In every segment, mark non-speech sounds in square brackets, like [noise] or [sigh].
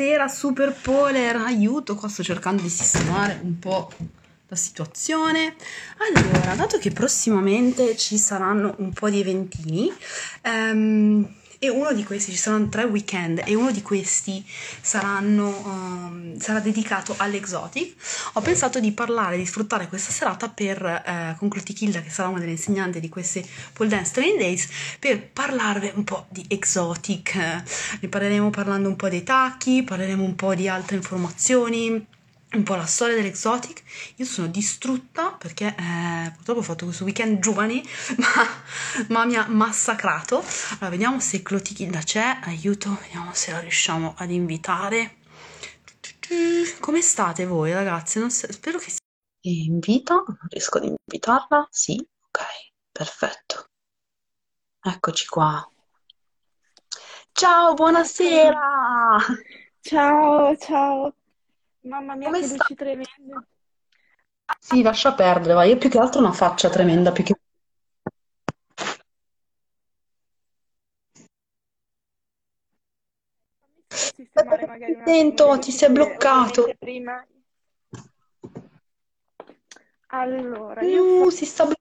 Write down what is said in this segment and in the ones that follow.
buonasera Super Poler, aiuto, qua sto cercando di sistemare un po' la situazione. Allora, dato che prossimamente ci saranno un po' di eventini, ehm, e uno di questi, ci saranno tre weekend e uno di questi saranno, um, sarà dedicato all'exotic, ho pensato di parlare, di sfruttare questa serata per, eh, con Clotilda, che sarà una delle insegnanti di questi pole dance training days, per parlarvi un po' di exotic. Ne parleremo parlando un po' dei tacchi, parleremo un po' di altre informazioni un po' la storia dell'exotic. Io sono distrutta perché eh, purtroppo ho fatto questo weekend giovani, [laughs] ma, ma mi ha massacrato. Allora, vediamo se Clotilda c'è. Aiuto, vediamo se la riusciamo ad invitare. Come state voi, ragazzi? Non so, spero che sia. Invita, non riesco ad invitarla? Sì, ok, perfetto. Eccoci qua. Ciao, buonasera! Ciao, ciao. Mamma mia, Come che luci tremende. Sì, lascia perdere, va. Io più che altro una faccia tremenda, più che... Sistemare magari un attimo Sento, ti sei bloccato. prima... Allora, io. Uh, si sta bloccando.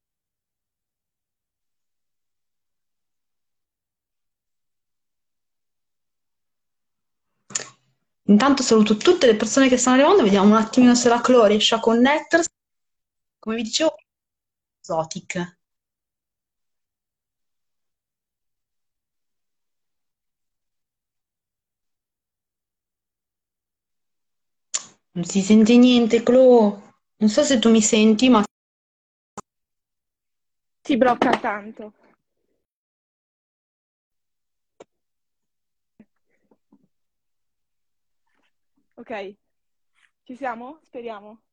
Intanto saluto tutte le persone che stanno arrivando, vediamo un attimino se la Chloe riesce a connettersi. Come vi dicevo, Exotic. Non si sente niente, Chloe. Non so se tu mi senti, ma si blocca tanto. Ok, ci siamo? Speriamo.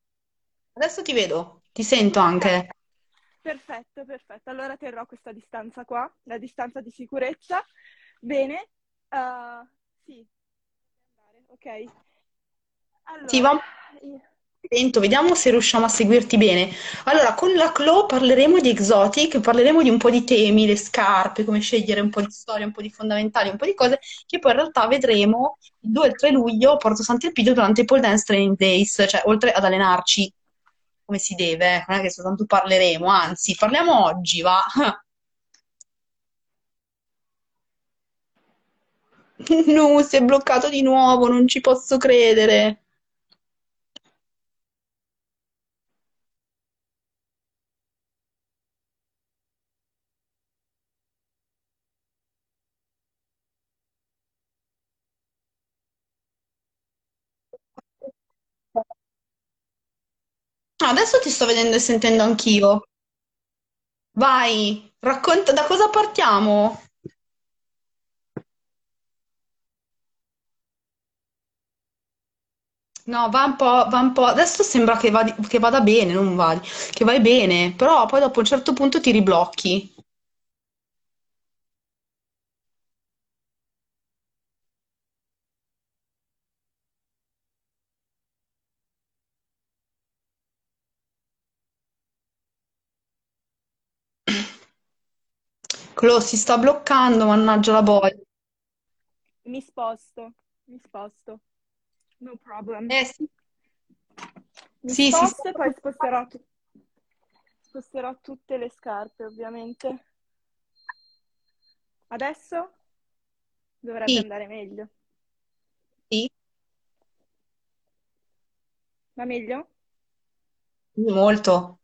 adesso ti vedo, ti sento anche. perfetto, perfetto. Allora terrò questa distanza qua, la distanza di sicurezza. Bene, uh, sì, ok. Sì, Allora, va io- Sento, vediamo se riusciamo a seguirti bene. Allora, con la Clo parleremo di exotic, parleremo di un po' di temi, le scarpe, come scegliere un po' di storia, un po' di fondamentali, un po' di cose che poi in realtà vedremo il 2 e il 3 luglio a Porto Sant'Elpidio durante i pole dance training days, cioè oltre ad allenarci come si deve, eh, non è che soltanto parleremo, anzi, parliamo oggi, va? [laughs] No, si è bloccato di nuovo, non ci posso credere. Ah, Adesso ti sto vedendo e sentendo anch'io. Vai, racconta da cosa partiamo? No, va un po', va un po'. Adesso sembra che, vadi- che vada bene, non vadi, che vai bene, però poi dopo un certo punto ti riblocchi. Quello si sta bloccando, mannaggia la boia. mi sposto, mi sposto. No problem. Eh sì, Mi sì, sposto e poi sposterò, tu- sposterò tutte le scarpe, ovviamente. Adesso dovrebbe Sì, andare meglio. sì, Va meglio? molto.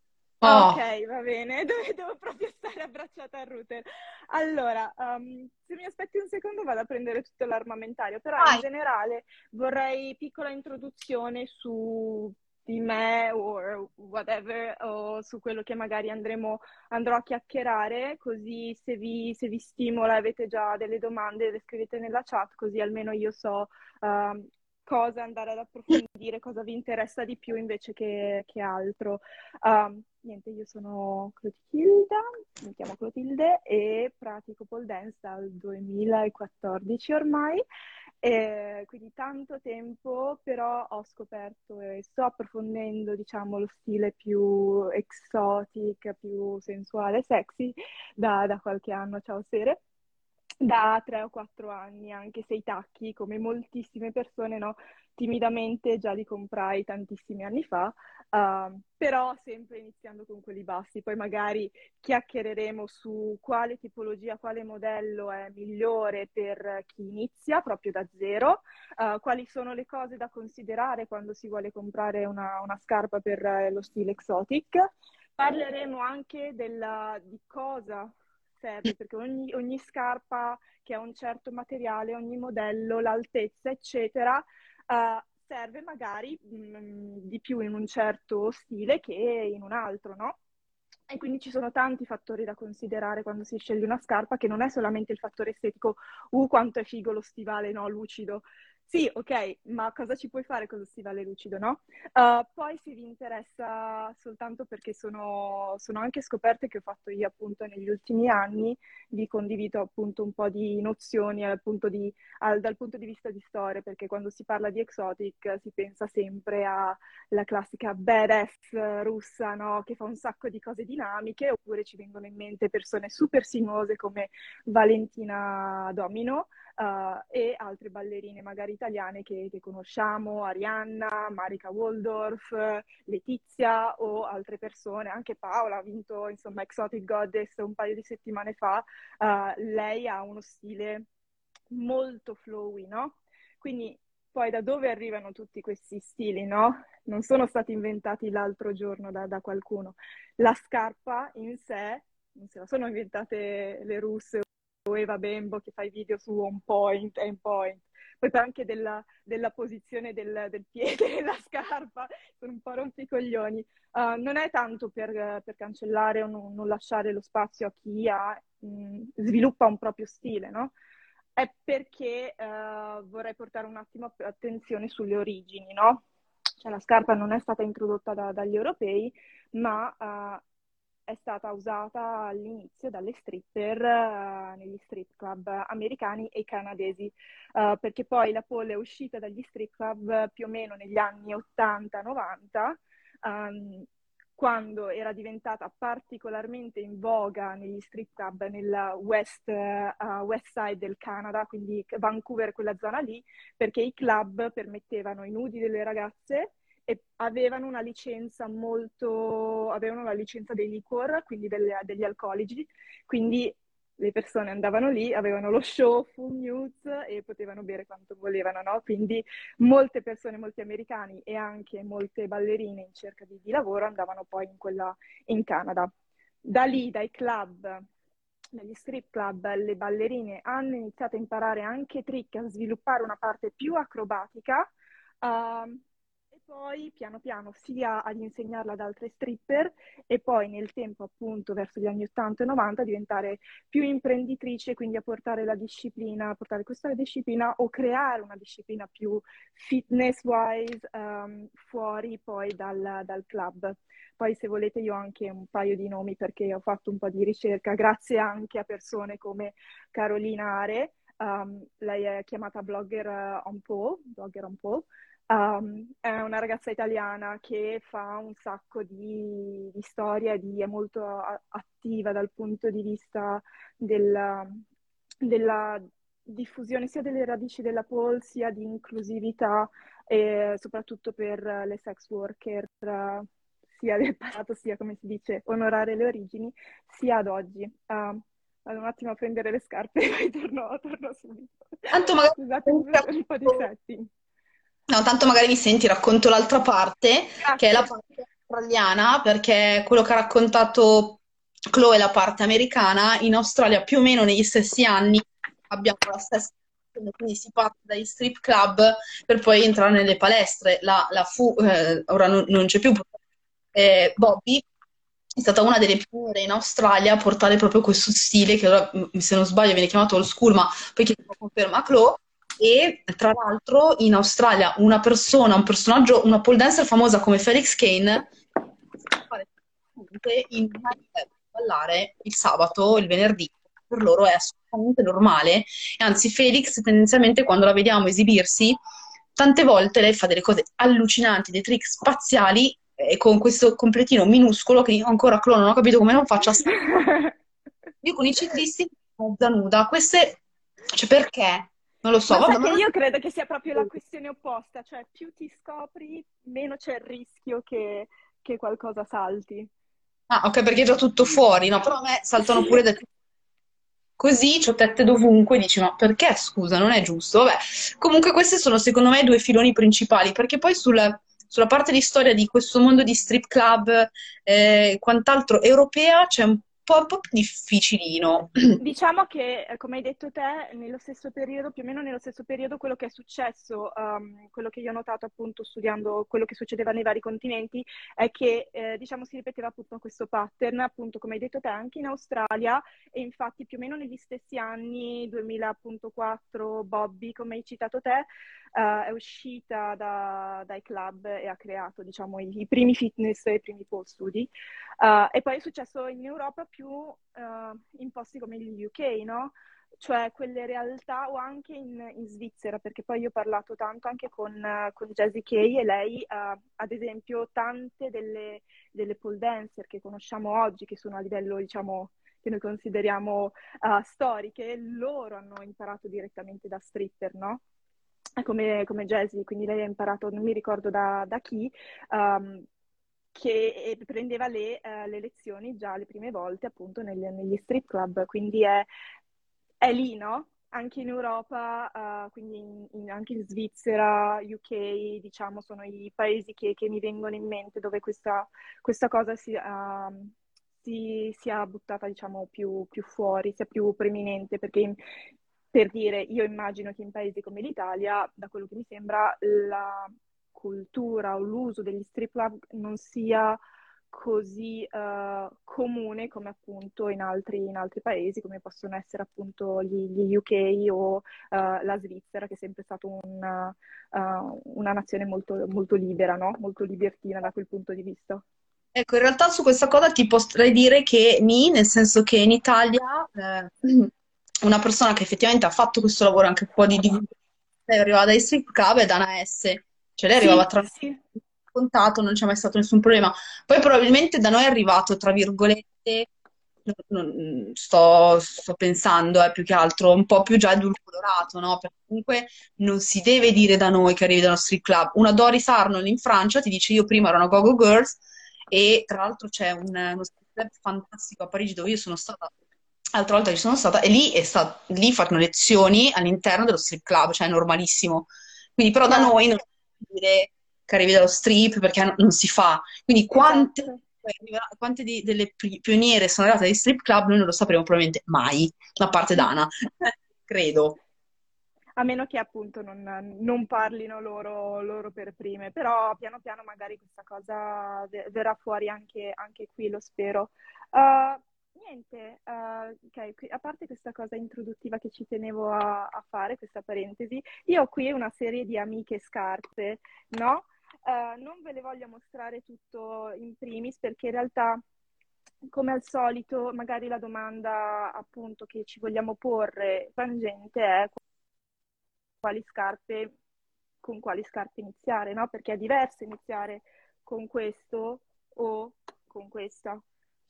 Oh, ok, va bene, [laughs] Dove- devo proprio stare abbracciata al router. Allora, um, se mi aspetti un secondo vado a prendere tutto l'armamentario, però in vai. generale vorrei piccola introduzione su di me o whatever, o su quello che magari andremo, andrò a chiacchierare, così se vi, se vi stimola avete già delle domande le scrivete nella chat, così almeno io so um, cosa andare ad approfondire, cosa vi interessa di più invece che, che altro. Um, niente, io sono Clotilda, mi chiamo Clotilde e pratico pole dance dal 2014 ormai. E quindi tanto tempo, però ho scoperto e sto approfondendo, diciamo, lo stile più exotic, più sensuale, sexy da, da qualche anno. Ciao Sere. Da tre o quattro anni, anche se i tacchi, come moltissime persone, no, timidamente già li comprai tantissimi anni fa, uh, però sempre iniziando con quelli bassi. Poi magari chiacchiereremo su quale tipologia, quale modello è migliore per chi inizia proprio da zero, uh, quali sono le cose da considerare quando si vuole comprare una, una scarpa per eh, lo stile exotic. Parleremo anche della, di cosa serve perché ogni, ogni, scarpa che ha un certo materiale, ogni modello, l'altezza, eccetera, uh, serve magari mh, mm, di più in un certo stile che in un altro, no? E quindi ci sono tanti fattori da considerare quando si sceglie una scarpa, che non è solamente il fattore estetico, uh, quanto è figo lo stivale, no, lucido, sì, ok, ma cosa ci puoi fare con lo stivale lucido, no? Uh, poi se vi interessa soltanto perché sono, sono, anche scoperte che ho fatto io appunto negli ultimi anni, vi condivido appunto un po' di nozioni punto di, al, dal punto di vista di storia, perché quando si parla di exotic si pensa sempre alla classica badass russa, no? Che fa un sacco di cose dinamiche, oppure ci vengono in mente persone super sinuose come Valentina Domino, uh, e altre ballerine magari italiane che, che, conosciamo, Arianna, Marika Waldorf, Letizia o altre persone, anche Paola ha vinto insomma Exotic Goddess un paio di settimane fa, uh, lei ha uno stile molto flowy, no? Quindi poi da dove arrivano tutti questi stili, no? Non sono stati inventati l'altro giorno da, da qualcuno. La scarpa in sé non se la sono inventate le russe o Eva Bembo che fa i video su on point, end point. Poi anche della, della posizione del, del, piede [laughs] nella scarpa, sono un po' rompicoglioni. Uh, non è tanto per, per cancellare o non, non, lasciare lo spazio a chi ha, mh, sviluppa un proprio stile, no? È perché uh, vorrei portare un attimo attenzione sulle origini, no? Cioè la scarpa non è stata introdotta da, dagli europei, ma uh, è stata usata all'inizio dalle stripper uh, negli strip club americani e canadesi, uh, perché poi la pole è uscita dagli strip club più o meno negli anni 80-90, um, quando era diventata particolarmente in voga negli strip club nella west, uh, west side del Canada, quindi Vancouver, quella zona lì, perché i club permettevano i nudi delle ragazze e avevano una licenza molto, avevano la licenza dei liquor, quindi delle, degli alcolici, quindi le persone andavano lì, avevano lo show full news e potevano bere quanto volevano, no? Quindi molte persone, molti americani e anche molte ballerine in cerca di, di lavoro andavano poi in, quella, in Canada. Da lì, dai club, negli strip club, le ballerine hanno iniziato a imparare anche trick, a sviluppare una parte più acrobatica. Uh, poi piano piano sia ad insegnarla ad altre stripper e poi nel tempo appunto verso gli anni 80 e 90 diventare più imprenditrice, quindi a portare la disciplina, a portare questa disciplina o creare una disciplina più fitness wise um, fuori poi dal, dal club. Poi se volete io ho anche un paio di nomi perché ho fatto un po' di ricerca, grazie anche a persone come Carolina Are, um, lei è chiamata blogger uh, on pole, blogger on pole, Um, è una ragazza italiana che fa un sacco di, di storie, di, è molto attiva dal punto di vista della, della, diffusione sia delle radici della pole sia di inclusività e soprattutto per le sex worker sia del passato sia come si dice onorare le origini sia ad oggi. Uh, vado un attimo a prendere le scarpe e poi torno, torno subito. Tanto magari Scusate un po' di setting. No, tanto magari mi senti, racconto l'altra parte, Grazie. che è la parte australiana, perché quello che ha raccontato Chloe, la parte americana, in Australia più o meno negli stessi anni abbiamo la stessa quindi si parte dagli strip club per poi entrare nelle palestre. La, la fu, eh, ora non, non, c'è più, eh, Bobby è stata una delle prime in Australia a portare proprio questo stile, che ora, se non sbaglio viene chiamato old school, ma poi che conferma Chloe, e tra l'altro in Australia una persona, un personaggio, una pole dancer famosa come Felix Kane in ballare il sabato, il venerdì, per loro è assolutamente normale. E anzi, Felix tendenzialmente quando la vediamo esibirsi, tante volte lei fa delle cose allucinanti, dei trick spaziali e con questo completino minuscolo che ancora Clone non ho capito come non faccia. [laughs] Io con i ciclisti mezza nuda. Queste Cioè, perché? Non lo so. Ma ma io credo che sia proprio la questione opposta, cioè più ti scopri, meno c'è il rischio che, che qualcosa salti. Ah, ok, perché è già tutto fuori, no? Però a me saltano pure da... Così c'ho tette dovunque, dici, ma perché, scusa, non è giusto? Vabbè, comunque questi sono secondo me i due filoni principali, perché poi sul- sulla parte di storia di questo mondo di strip club e quant'altro europea c'è un po', un po' difficilino. [clears throat] Diciamo che, eh, come hai detto te, nello stesso periodo, più o meno nello stesso periodo, quello che è successo, ehm, quello che io ho notato appunto studiando quello che succedeva nei vari continenti, è che, eh, diciamo, si ripeteva appunto questo pattern, appunto, come hai detto te, anche in Australia, e infatti più o meno negli stessi anni, 2004, Bobby, come hai citato te, eh, è uscita da- dai club e ha creato, diciamo, i, i primi fitness e i primi pole studi. Uh, e poi è successo in Europa più uh, in posti come gli UK, no? Cioè quelle realtà, o anche in, in Svizzera, perché poi io ho parlato tanto anche con, uh, con Jessie Kay e lei, uh, ad esempio, tante delle, delle pole dancer che conosciamo oggi, che sono a livello, diciamo, che noi consideriamo uh, storiche, loro hanno imparato direttamente da stripper, no? Come, come Jessie, quindi lei ha imparato, non mi ricordo da, da chi, um, che prendeva le, uh, le, lezioni già le prime volte appunto nel, negli strip club, quindi è, è, lì, no? Anche in Europa, uh, quindi in, in, anche in Svizzera, UK, diciamo, sono i paesi che, che mi vengono in mente dove questa, questa cosa si, uh, si, sia buttata, diciamo, più, più, fuori, sia più preminente, perché in, per dire, io immagino che in paesi come l'Italia, da quello che mi sembra, la cultura o l'uso degli strip club non sia così uh, comune come appunto in altri, in altri, paesi, come possono essere appunto gli, gli UK o uh, la Svizzera, che è sempre stata un, uh, una nazione molto, molto libera, no? molto libertina da quel punto di vista. Ecco, in realtà su questa cosa ti potrei dire che ni, nel senso che in Italia eh, [clears throat] una persona che effettivamente ha fatto questo lavoro anche un po' di divulgazione arrivava dai strip club è Dana S. Cioè lei arrivava tra sì. contato, non c'è mai stato nessun problema. Poi probabilmente da noi è arrivato, tra virgolette, non, sto, sto, pensando, eh, più che altro, un po' più già edulcorato, no? Perché comunque non si deve dire da noi che arrivi da uno strip club. Una Doris Arnold in Francia ti dice io prima ero una Go-Go Girls e tra l'altro c'è un, uno strip club fantastico a Parigi dove io sono stata l'altra volta che ci sono stata e lì, è stato, lì fanno lezioni all'interno dello strip club, cioè è normalissimo. Quindi però da noi non si dire che arrivi dallo strip perché non si fa. Quindi quante, esatto. quante di, delle pioniere sono arrivate dai strip club noi non lo sapremo probabilmente mai, da parte d'Ana, [laughs] credo. A meno che appunto non, non parlino loro, loro, per prime, però piano piano magari questa cosa verrà fuori anche, anche qui, lo spero. Uh, niente, uh, okay, a parte questa cosa introduttiva che ci tenevo a, a, fare, questa parentesi, io ho qui una serie di amiche scarpe, no? Uh, non ve le voglio mostrare tutto in primis perché in realtà, come al solito, magari la domanda appunto che ci vogliamo porre tangente è quali scarpe, con quali scarpe iniziare, no? Perché è diverso iniziare con questo o con questa.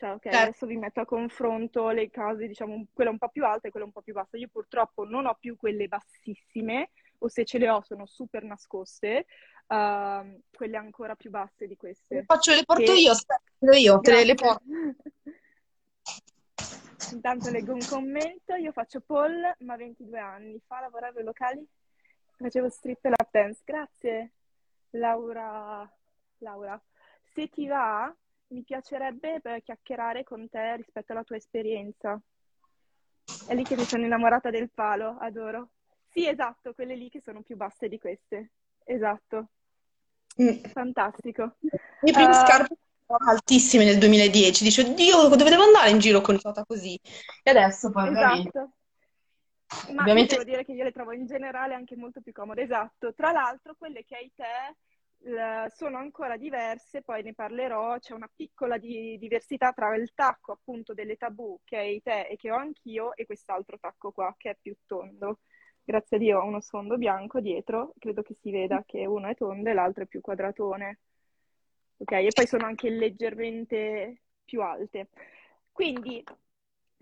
Cioè, ok, Certo. adesso vi metto a confronto le case, diciamo, quella un po' più alta e quella un po' più bassa. Io purtroppo non ho più quelle bassissime, o se ce le ho sono super nascoste, uh, quelle ancora più basse di Le queste. faccio, le porto Che- io, aspetta, io, te le, le porto. Intanto leggo un commento. Io faccio Paul, ma 22 anni fa lavoravo ai locali, facevo strip e lap dance. Grazie, Laura. Laura. Se ti va, mi piacerebbe eh, chiacchierare con te rispetto alla tua esperienza. È lì che mi sono innamorata del palo, adoro. Sì, esatto, quelle lì che sono più basse di queste. Esatto, Mm. fantastico. Le mie prime Eh, scarpe altissime nel 2010. Dice, Dio, dove devo andare in giro con ciota così? E adesso poi, Esatto. Ma ovviamente devo dire che io le trovo in generale anche molto più comode, esatto. Tra l'altro, quelle che hai te sono ancora diverse, poi ne parlerò. C'è una piccola di- diversità tra il tacco appunto delle tabù che hai te e che ho anch'io e quest'altro tacco qua che è più tondo. Grazie a Dio ho uno sfondo bianco dietro, credo che si veda che uno è tondo e l'altro è più quadratone. Ok, e poi sono anche leggermente più alte. Quindi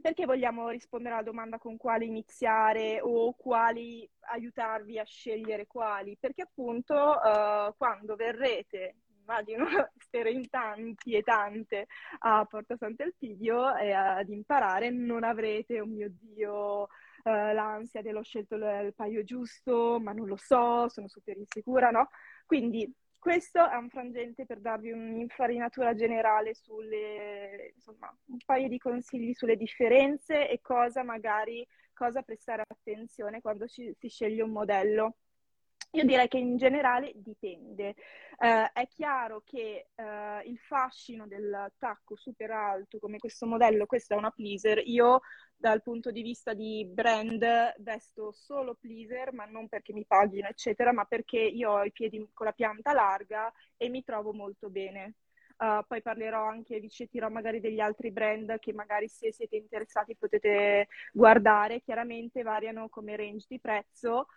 perché vogliamo rispondere alla domanda con quali iniziare o quali aiutarvi a scegliere quali? Perché appunto uh, quando verrete, immagino [laughs] essere in tanti e tante a Porta Sant'Elpidio e ad imparare, non avrete, oh mio Dio, uh, l'ansia dello scelto il paio giusto, ma non lo so, sono super insicura, no? Quindi questo è un frangente per darvi un'infarinatura generale sulle, insomma, un paio di consigli sulle differenze e cosa magari, cosa prestare attenzione quando ci, si sceglie un modello. Io direi che in generale dipende. Uh, è chiaro che uh, il fascino del tacco super alto come questo modello, questa è una pleaser, io dal punto di vista di brand vesto solo pleaser, ma non perché mi paghino, eccetera, ma perché io ho i piedi con la pianta larga e mi trovo molto bene. Uh, poi parlerò anche, vi citirò magari degli altri brand che magari se siete interessati potete guardare. Chiaramente variano come range di prezzo.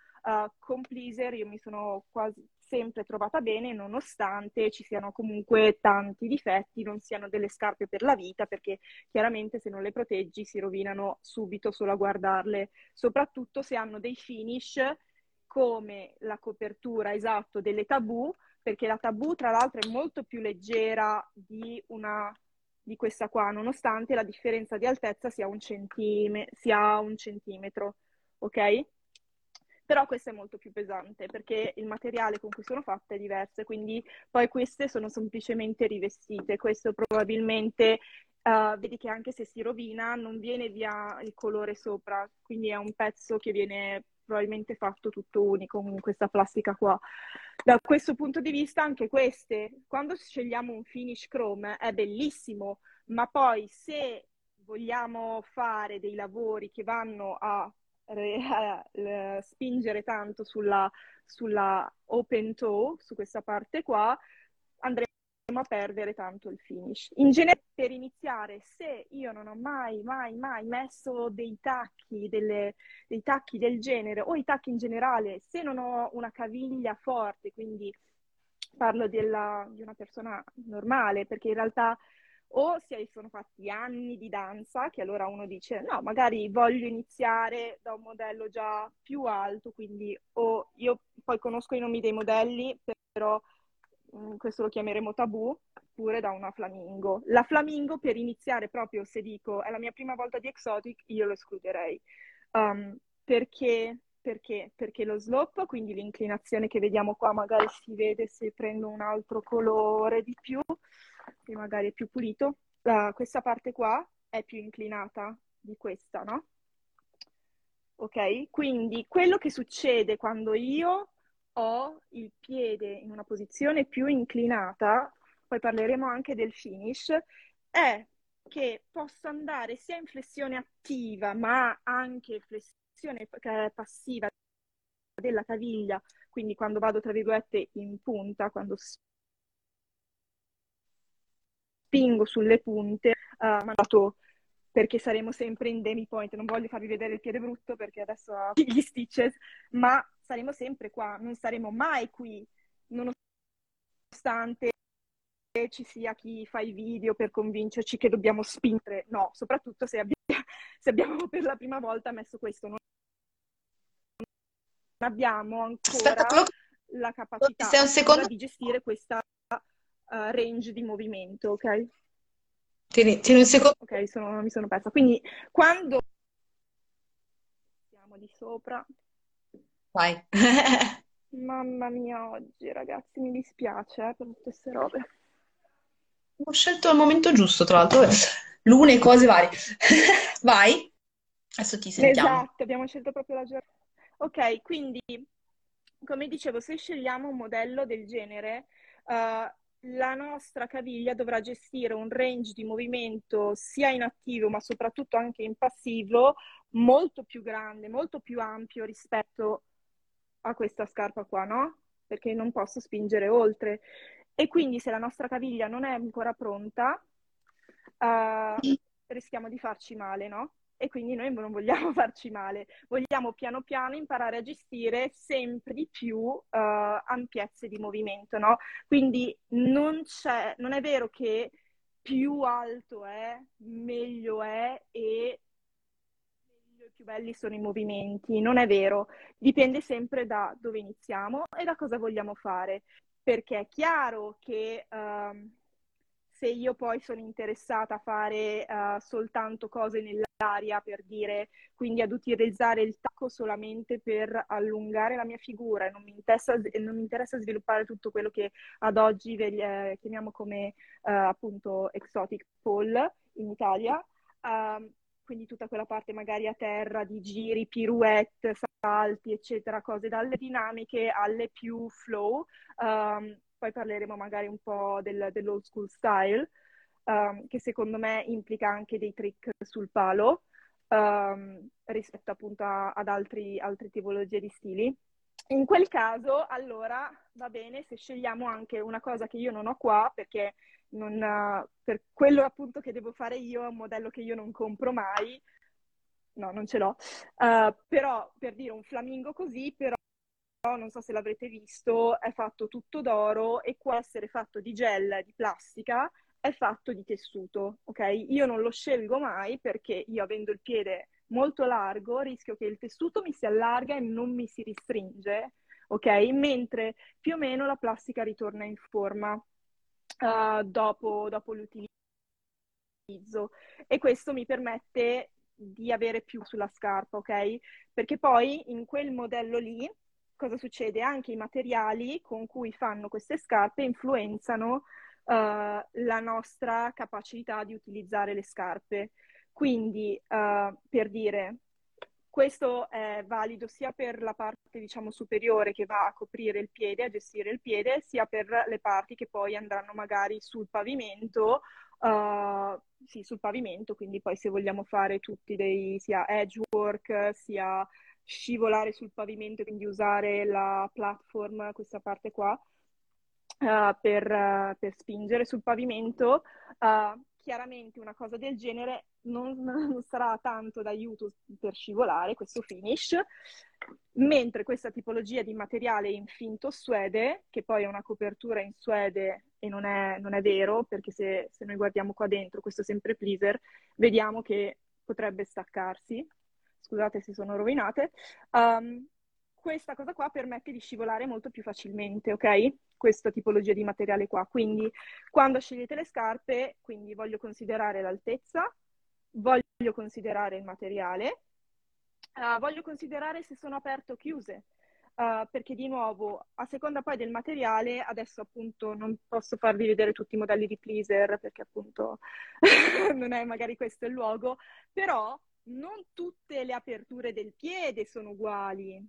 Con Pleaser io mi sono quasi sempre trovata bene nonostante ci siano comunque tanti difetti, non siano delle scarpe per la vita perché chiaramente se non le proteggi si rovinano subito solo a guardarle, soprattutto se hanno dei finish come la copertura esatto delle tabù, perché la tabù tra l'altro è molto più leggera di una di questa qua, nonostante la differenza di altezza sia un, centime- sia un centimetro, ok? Però questa è molto più pesante perché il materiale con cui sono fatte è diverso, quindi poi queste sono semplicemente rivestite. Questo probabilmente uh, vedi che anche se si rovina non viene via il colore sopra, quindi è un pezzo che viene probabilmente fatto tutto unico con questa plastica qua. Da questo punto di vista anche queste, quando scegliamo un finish chrome è bellissimo, ma poi se vogliamo fare dei lavori che vanno a re, [laughs] spingere tanto sulla, sulla open toe, su questa parte qua, andremo a perdere tanto il finish. In genere, per iniziare, se io non ho mai, mai, mai messo dei tacchi, delle, dei tacchi del genere o i tacchi in generale, se non ho una caviglia forte, quindi parlo della, di una persona normale, perché in realtà o si sono fatti anni di danza, che allora uno dice no, magari voglio iniziare da un modello già più alto, quindi o io poi conosco i nomi dei modelli, però mm, questo lo chiameremo tabù, oppure da una flamingo. La flamingo per iniziare proprio, se dico è la mia prima volta di exotic, io lo escluderei. Um, perché, perché? Perché lo slope, quindi l'inclinazione che vediamo qua, magari si vede se prendo un altro colore di più, che magari è più pulito, uh, questa parte qua è più inclinata di questa, no? Ok? Quindi quello che succede quando io ho il piede in una posizione più inclinata, poi parleremo anche del finish, è che posso andare sia in flessione attiva ma anche flessione passiva della caviglia, quindi quando vado tra virgolette in punta, quando spingo sulle punte, uh, mandato perché saremo sempre in demi point. Non voglio farvi vedere il piede brutto perché adesso ho [laughs] gli stitches, ma saremo sempre qua, non saremo mai qui, nonostante ci sia chi fa i video per convincerci che dobbiamo spingere. No, soprattutto se abbiamo, [laughs] se abbiamo per la prima volta messo questo. Non abbiamo ancora Aspetta, la capacità di gestire questa uh, range di movimento, ok? Tieni, tieni un secondo. Ok, sono, mi sono persa. Quindi quando siamo di sopra... Vai. [laughs] Mamma mia, oggi ragazzi, mi dispiace eh, per tutte queste robe. Ho scelto il momento giusto, tra l'altro. Lune, cose varie. [laughs] Vai. Adesso ti sentiamo. Esatto, abbiamo scelto proprio la giornata. Ok, quindi, come dicevo, se scegliamo un modello del genere, uh, la nostra caviglia dovrà gestire un range di movimento sia in attivo ma soprattutto anche in passivo molto più grande, molto più ampio rispetto a questa scarpa qua, no? Perché non posso spingere oltre. E quindi se la nostra caviglia non è ancora pronta, uh, rischiamo di farci male, no? E quindi noi non vogliamo [laughs] farci male, vogliamo piano piano imparare a gestire sempre di più uh, ampiezze di movimento, no? Quindi non, non è vero che più alto è, meglio è e più belli sono i movimenti. Non è vero, dipende sempre da dove iniziamo e da cosa vogliamo fare. Perché è chiaro che uh, se io poi sono interessata a fare uh, soltanto cose nell'aria, per dire, quindi ad utilizzare il tacco solamente per allungare la mia figura non mi interessa, non mi interessa sviluppare tutto quello che ad oggi eh, chiamiamo come uh, appunto exotic pole in Italia, um, quindi tutta quella parte magari a terra di giri, pirouette, salti, eccetera, cose dalle dinamiche alle più flow. Um, poi parleremo magari un po' del, dell'old school style, um, che secondo me implica anche dei trick sul palo um, rispetto appunto a, ad altri, altre tipologie di stili. In quel caso, allora, va bene se scegliamo anche una cosa che io non ho qua, perché non, per quello appunto che devo fare io è un modello che io non compro mai, no, non ce l'ho, uh, però per dire un flamingo così, però non so se l'avrete visto, è fatto tutto d'oro e può essere fatto di gel, di plastica, è fatto di tessuto, ok? Io non lo scelgo mai perché io avendo il piede molto largo rischio che il tessuto mi si allarga e non mi si ristringe, ok? Mentre più o meno la plastica ritorna in forma uh, dopo, dopo l'utilizzo e questo mi permette di avere più sulla scarpa, ok? Perché poi in quel modello lì cosa succede? Anche i materiali con cui fanno queste scarpe influenzano uh, la nostra capacità di utilizzare le scarpe. Quindi, uh, per dire, questo è valido sia per la parte, diciamo, superiore che va a coprire il piede, a gestire il piede, sia per le parti che poi andranno magari sul pavimento, uh, sì, sul pavimento, quindi poi se vogliamo fare tutti dei, sia edge work, sia scivolare sul pavimento, quindi usare la platform, questa parte qua, uh, per, uh, per, spingere sul pavimento. Uh, chiaramente una cosa del genere non, [laughs] non, sarà tanto d'aiuto per scivolare questo finish, mentre questa tipologia di materiale in finto suede, che poi è una copertura in suede e non è, non è vero, perché se, se noi guardiamo qua dentro questo sempre pleaser, vediamo che potrebbe staccarsi, scusate se sono rovinate, um, questa cosa qua permette di scivolare molto più facilmente, ok? Questa tipologia di materiale qua. Quindi quando scegliete le scarpe, quindi voglio considerare l'altezza, voglio considerare il materiale, uh, voglio considerare se sono aperte o chiuse. Uh, perché di nuovo, a seconda poi del materiale, adesso appunto non posso farvi vedere tutti i modelli di pleaser perché appunto [laughs] non è magari questo il luogo, però non tutte le aperture del piede sono uguali.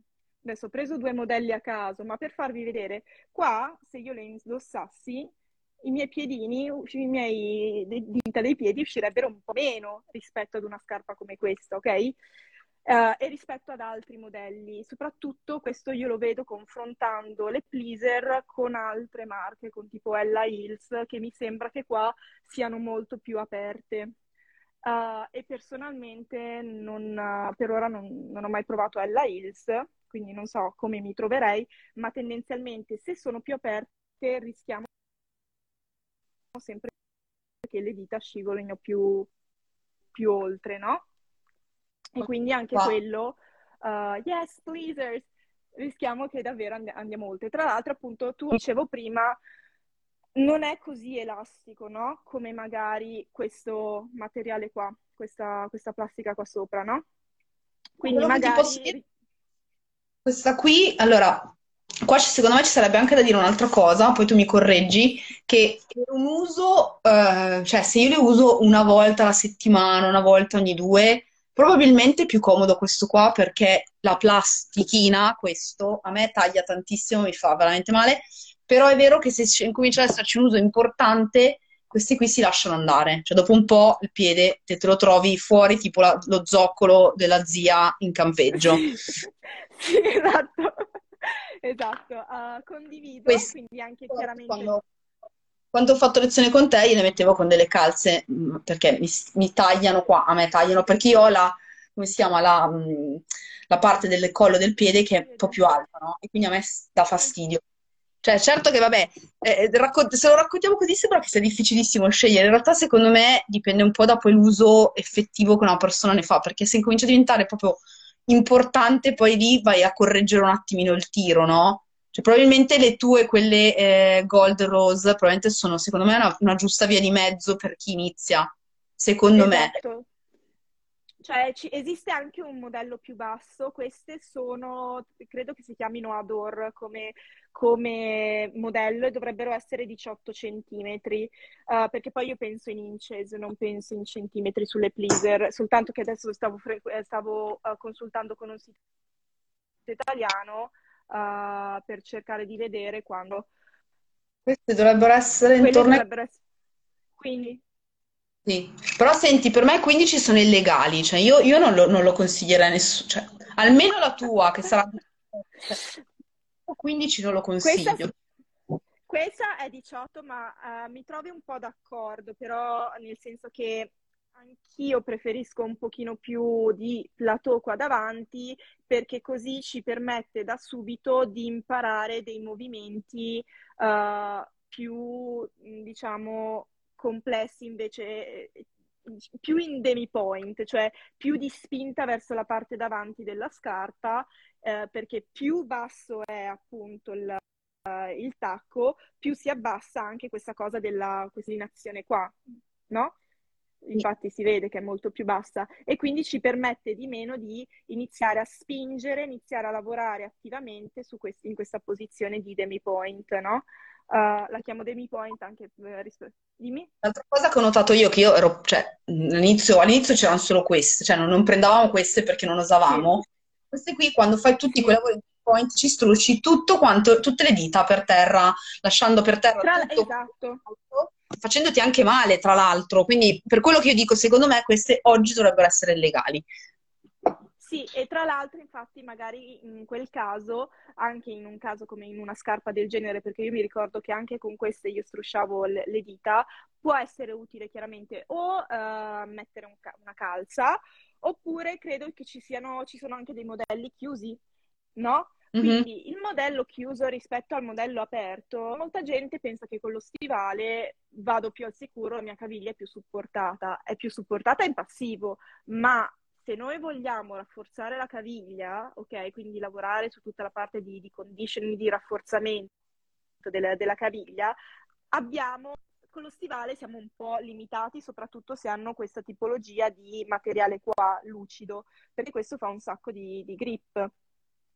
Adesso ho preso due modelli a caso, ma per farvi vedere, qua se io le indossassi, i miei piedini, i miei dita dei piedi uscirebbero un po' meno rispetto ad una scarpa come questa, ok? Uh, e rispetto ad altri modelli. Soprattutto questo io lo vedo confrontando le pleaser con altre marche, con tipo Ella Hills, che mi sembra che qua siano molto più aperte. Uh, e personalmente non, uh, per ora non, non, ho mai provato Ella Hills, quindi non so come mi troverei, ma tendenzialmente se sono più aperte rischiamo sempre che le dita scivolino più, più oltre, no? E quindi anche wow. quello, uh, yes, pleasers, rischiamo che davvero and- andiamo oltre. Tra l'altro, appunto, tu dicevo prima, non è così elastico, no? Come magari questo materiale qua, questa, questa plastica qua sopra, no? Quindi Quello magari... Questa qui, allora, qua secondo me ci sarebbe anche da dire un'altra cosa, poi tu mi correggi, che un uso, eh, cioè se io le uso una volta alla settimana, una volta ogni due, probabilmente è più comodo questo qua perché la plastichina, questo, a me taglia tantissimo, mi fa veramente male, però è vero che se comincia ad esserci un uso importante, questi qui si lasciano andare. Cioè, dopo un po' il piede te, te lo trovi fuori, tipo la, lo zoccolo della zia in campeggio. [laughs] sì, esatto. Esatto, uh, condivido, Questo, quindi anche chiaramente... Quando, quando, ho fatto lezione con te, io le mettevo con delle calze, mm, perché mi, mi tagliano qua, a me tagliano, perché io ho la, come si chiama, la, mm, la parte del collo del piede che è un po' più alta, no? E quindi a me dà fastidio Cioè, certo che vabbè, eh, raccont- se lo raccontiamo così sembra che sia difficilissimo scegliere. In realtà, secondo me, dipende un po' da poi l'uso effettivo che una persona ne fa, perché se incomincia a diventare proprio importante, poi lì vai a correggere un attimino il tiro, no? Cioè, probabilmente le tue, quelle eh, Gold Rose, probabilmente sono, secondo me, una, una giusta via di mezzo per chi inizia, secondo Esatto. me. Cioè, ci- esiste anche un modello più basso, queste sono, credo che si chiamino Ador come, come modello e dovrebbero essere 18 centimetri, eh, perché poi io penso in inches, non penso in centimetri sulle pleaser, soltanto che adesso stavo, fre- eh, stavo, eh, consultando con un sito italiano, eh, per cercare di vedere quando Queste dovrebbero essere intorno dovrebbero essere. Quindi, Sì, però senti, per me 15 sono illegali, cioè io, io non lo, non lo consiglierei a nessuno, cioè almeno la tua che sarà [laughs] 15 non lo questa consiglio. Questa è 18, ma eh, mi trovi un po' d'accordo, però nel senso che anch'io preferisco un pochino più di plateau qua davanti, perché così ci permette da subito di imparare dei movimenti eh, più, diciamo, complessi invece, eh, più in demi point, cioè più di spinta verso la parte davanti della scarpa, eh, perché più basso è appunto il il tacco, più si abbassa anche questa cosa della questa inclinazione qua, no? Infatti si vede che è molto più bassa e quindi ci permette di meno di iniziare a spingere, iniziare a lavorare attivamente su questi- in questa posizione di demi point, no? Uh, la chiamo demi point anche eh, rispe- Dimmi? L'altra cosa che ho notato io, che io ero, cioè, all'inizio, all'inizio c'erano solo queste, cioè non, non prendevamo queste perché non Sì, osavamo. Queste qui, quando fai tutti quei sì. lavori di point, ci strusci tutto quanto, tutte le dita per terra, lasciando per terra Tra... tutto, Esatto. facendoti anche male, tra l'altro. Quindi, per quello che io dico, secondo me queste oggi dovrebbero essere illegali. Sì, e tra l'altro, infatti, magari in quel caso, anche in un caso come in una scarpa del genere, perché io mi ricordo che anche con queste io strusciavo le, le dita, può essere utile chiaramente o eh, mettere un ca- una calza, oppure credo che ci siano, ci sono anche dei modelli chiusi, no? Mhm. Quindi il modello chiuso rispetto al modello aperto, molta gente pensa che con lo stivale vado più al sicuro, la mia caviglia è più supportata, è più supportata in passivo, ma se noi vogliamo rafforzare la caviglia, ok, quindi lavorare su tutta la parte di, di conditioning, di rafforzamento della, della caviglia, abbiamo con lo stivale siamo un po' limitati, soprattutto se hanno questa tipologia di materiale qua lucido, perché questo fa un sacco di, di grip,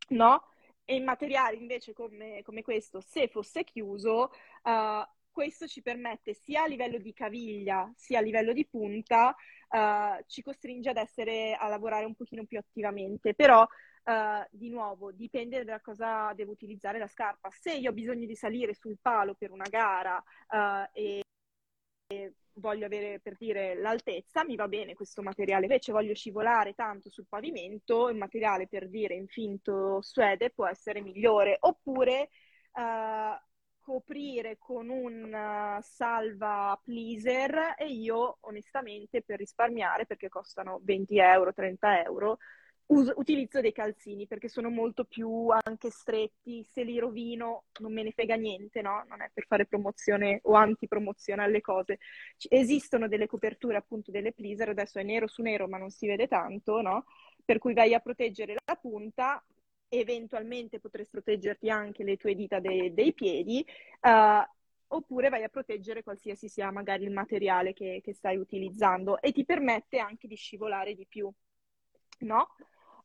no? E in materiali invece come, come questo, se fosse chiuso, uh, questo ci permette sia a livello di caviglia sia a livello di punta, uh, ci costringe ad essere a lavorare un pochino più attivamente. Però, uh, di nuovo, dipende da cosa devo utilizzare la scarpa. Se io ho bisogno di salire sul palo per una gara e voglio avere per dire l'altezza, mi va bene questo materiale. Invece voglio scivolare tanto sul pavimento, il materiale per dire in finto suede può essere migliore. Oppure uh, coprire con un uh, salva pleaser e io onestamente per risparmiare, perché costano 20 euro, 30 euro, Us- utilizzo dei calzini perché sono molto più anche stretti, se li rovino non me ne frega niente, no? Non è per fare promozione o antipromozione alle cose. C- esistono delle coperture appunto delle pleaser, adesso è nero su nero ma non si vede tanto, no? Per cui vai a proteggere la punta, eventualmente potresti proteggerti anche le tue dita de- dei piedi, uh, oppure vai a proteggere qualsiasi sia magari il materiale che, che stai utilizzando e ti permette anche di scivolare di più, no?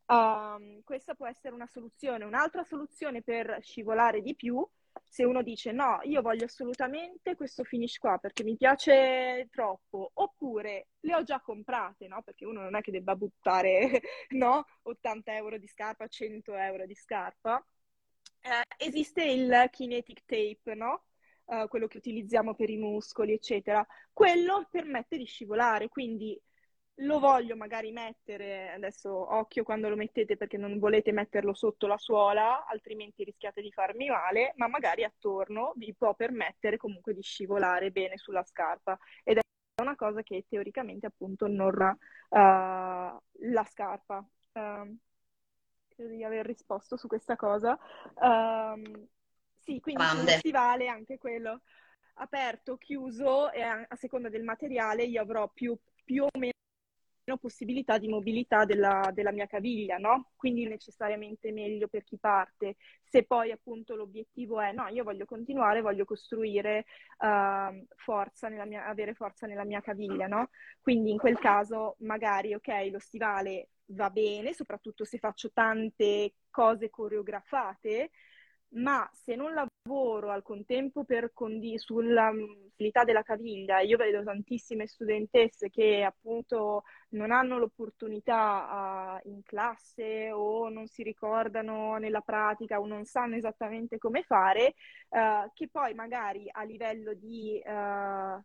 Um, questa può essere una soluzione. Un'altra soluzione per scivolare di più, se uno dice no, io voglio assolutamente questo finish qua perché mi piace troppo, oppure le ho già comprate, no? Perché uno non è che debba buttare [laughs] no? 80 euro di scarpa, 100 euro di scarpa. Eh, esiste il kinetic tape, no? Uh, quello che utilizziamo per i muscoli, eccetera. Quello permette di scivolare, quindi lo voglio magari mettere, adesso occhio quando lo mettete perché non volete metterlo sotto la suola, altrimenti rischiate di farmi male, ma magari attorno vi può permettere comunque di scivolare bene sulla scarpa ed è una cosa che teoricamente appunto non uh, la scarpa. Uh, credo di aver risposto su questa cosa. Uh, Sì, quindi grande. stivale anche quello aperto, chiuso e a, a seconda del materiale io avrò più, più o meno possibilità di mobilità della, della mia caviglia, no? Quindi necessariamente meglio per chi parte. Se poi appunto l'obiettivo è no, io voglio continuare, voglio costruire uh, forza nella mia, avere forza nella mia caviglia, no? Quindi in quel caso magari, ok, lo stivale va bene, soprattutto se faccio tante cose coreografate, ma se non lavoro al contempo per condi- sulla mobilità della caviglia, io vedo tantissime studentesse che appunto non hanno l'opportunità uh, in classe o non si ricordano nella pratica o non sanno esattamente come fare, uh, che poi magari a livello di uh,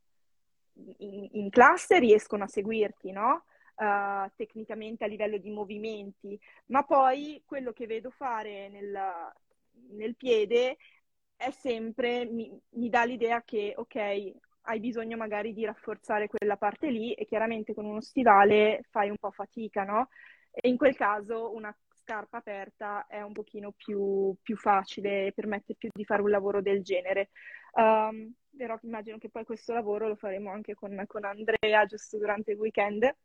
in, in, classe riescono a seguirti, no? Uh, tecnicamente a livello di movimenti, ma poi quello che vedo fare nel, nel piede è sempre, mi, mi dà l'idea che, ok, hai bisogno magari di rafforzare quella parte lì e chiaramente con uno stivale fai un po' fatica, no? E in quel caso una scarpa aperta è un pochino più, più facile e permette più di fare un lavoro del genere. Um, però immagino che poi questo lavoro lo faremo anche con, con Andrea giusto durante il weekend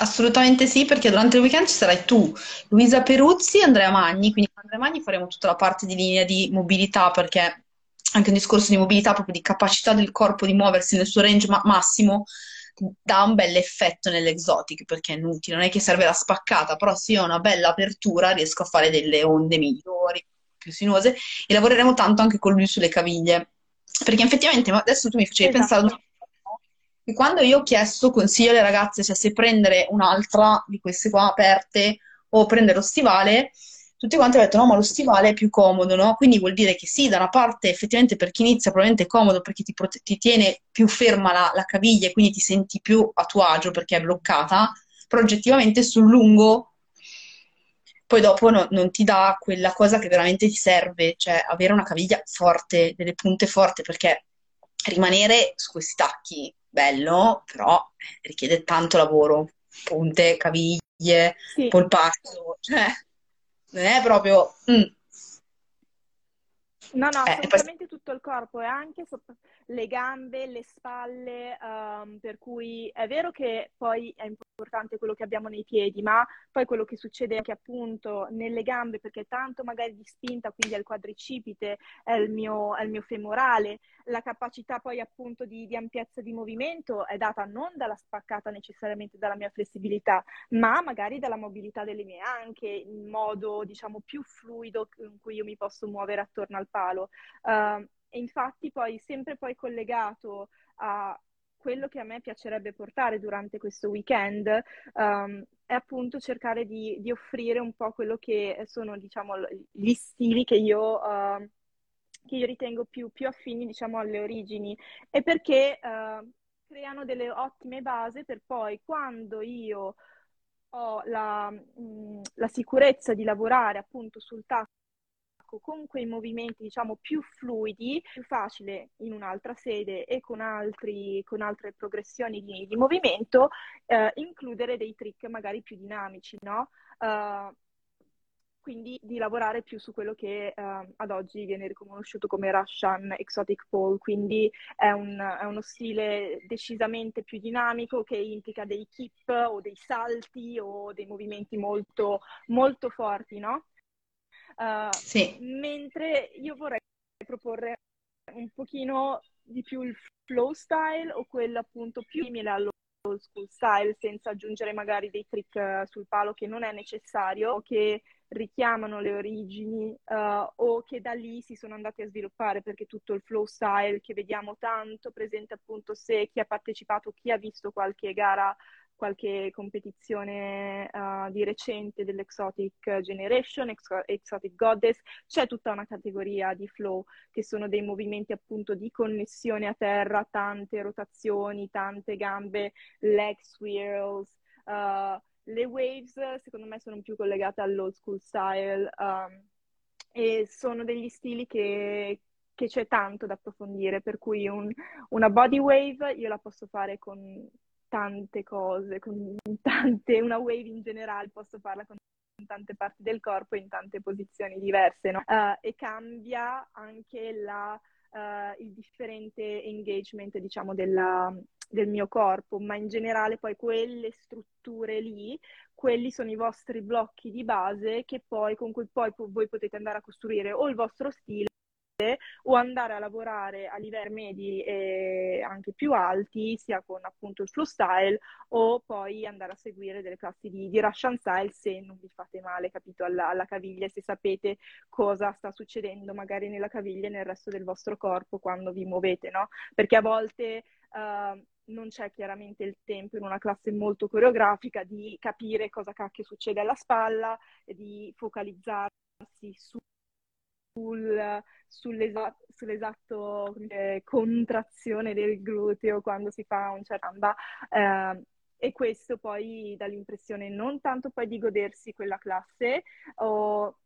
Assolutamente sì, perché durante il weekend ci sarai tu, Luisa Peruzzi e Andrea Magni, quindi con Andrea Magni faremo tutta la parte di linea di mobilità, perché anche un discorso di mobilità, proprio di capacità del corpo di muoversi nel suo range ma- massimo, dà un bel effetto nell'exotic, perché è inutile, non è che serve la spaccata, però se io ho una bella apertura riesco a fare delle onde migliori, più sinuose, e lavoreremo tanto anche con lui sulle caviglie, perché effettivamente adesso tu mi facevi esatto. pensare che quando io ho chiesto consiglio alle ragazze, cioè se prendere un'altra di queste qua aperte o prendere lo stivale, tutti quanti hanno detto no, ma lo stivale è più comodo, no? Quindi vuol dire che sì, da una parte effettivamente per chi inizia probabilmente è comodo perché ti, prote- ti tiene più ferma la, la caviglia e quindi ti senti più a tuo agio perché è bloccata, però oggettivamente sul lungo poi dopo no, non ti dà quella cosa che veramente ti serve, cioè avere una caviglia forte, delle punte forti, perché rimanere su questi tacchi bello, però eh, richiede tanto lavoro, punte, caviglie, sì. polpaccio, cioè non è proprio... Mm. No, no, eh, assolutamente poi... tutto il corpo e anche sopra le gambe, le spalle, um, per cui è vero che poi è importante quello che abbiamo nei piedi, ma poi quello che succede anche appunto nelle gambe, perché tanto magari di spinta, quindi è il quadricipite, è il mio, è il mio femorale, la capacità poi appunto di, di, ampiezza di movimento è data non dalla spaccata necessariamente dalla mia flessibilità, ma magari dalla mobilità delle mie anche, in modo diciamo più fluido in cui io mi posso muovere attorno al palo. Uh, e infatti poi sempre poi collegato a quello che a me piacerebbe portare durante questo weekend um, è appunto cercare di, di, offrire un po' quello che sono diciamo gli stili che io, uh, che io ritengo più, più, affini diciamo alle origini e perché uh, creano delle ottime basi per poi quando io ho la, mh, mm, la sicurezza di lavorare appunto sul tasto attacco con quei movimenti, diciamo, più fluidi, più facile in un'altra sede e con, altri, con altre progressioni di, di movimento, eh, includere dei trick magari più dinamici, no? Uh, quindi di lavorare più su quello che uh, ad oggi viene riconosciuto come Russian Exotic Pole, quindi è, un, è, uno stile decisamente più dinamico che implica dei kip o dei salti o dei movimenti molto, molto forti, no? Uh, sì. Mentre io vorrei proporre un pochino di più il flow style o quello appunto più simile allo school style senza aggiungere magari dei trick uh, sul palo che non è necessario o che richiamano le origini uh, o che da lì si sono andati a sviluppare perché tutto il flow style che vediamo tanto presente appunto se chi ha partecipato, chi ha visto qualche gara qualche competizione uh, di recente dell'Exotic Generation, Exotic Goddess, c'è tutta una categoria di flow che sono dei movimenti appunto di connessione a terra, tante rotazioni, tante gambe, leg swirls, uh, le waves secondo me sono più collegate all'old school style um, e sono degli stili che, che c'è tanto da approfondire, per cui un, una body wave io la posso fare con tante cose, con [laughs] tante, una wave in generale, posso farla con tante parti del corpo in tante posizioni diverse, no? uh, e cambia anche la, uh, il differente engagement, diciamo, della, del mio corpo, ma in generale poi quelle strutture lì, quelli sono i vostri blocchi di base che poi, con cui poi voi potete andare a costruire o il vostro stile o andare a lavorare a livelli medi e anche più alti, sia con appunto il flow style o poi andare a seguire delle classi di, di Russian style se non vi fate male, capito, alla, alla caviglia, se sapete cosa sta succedendo magari nella caviglia e nel resto del vostro corpo quando vi muovete, no? Perché a volte... Uh, non c'è chiaramente il tempo in una classe molto coreografica di capire cosa cacchio succede alla spalla, e di focalizzarsi su sul, sull'esatto, sull'esatto dire, contrazione del gluteo quando si fa un ceramba eh, e questo poi dà l'impressione non tanto poi di godersi quella classe o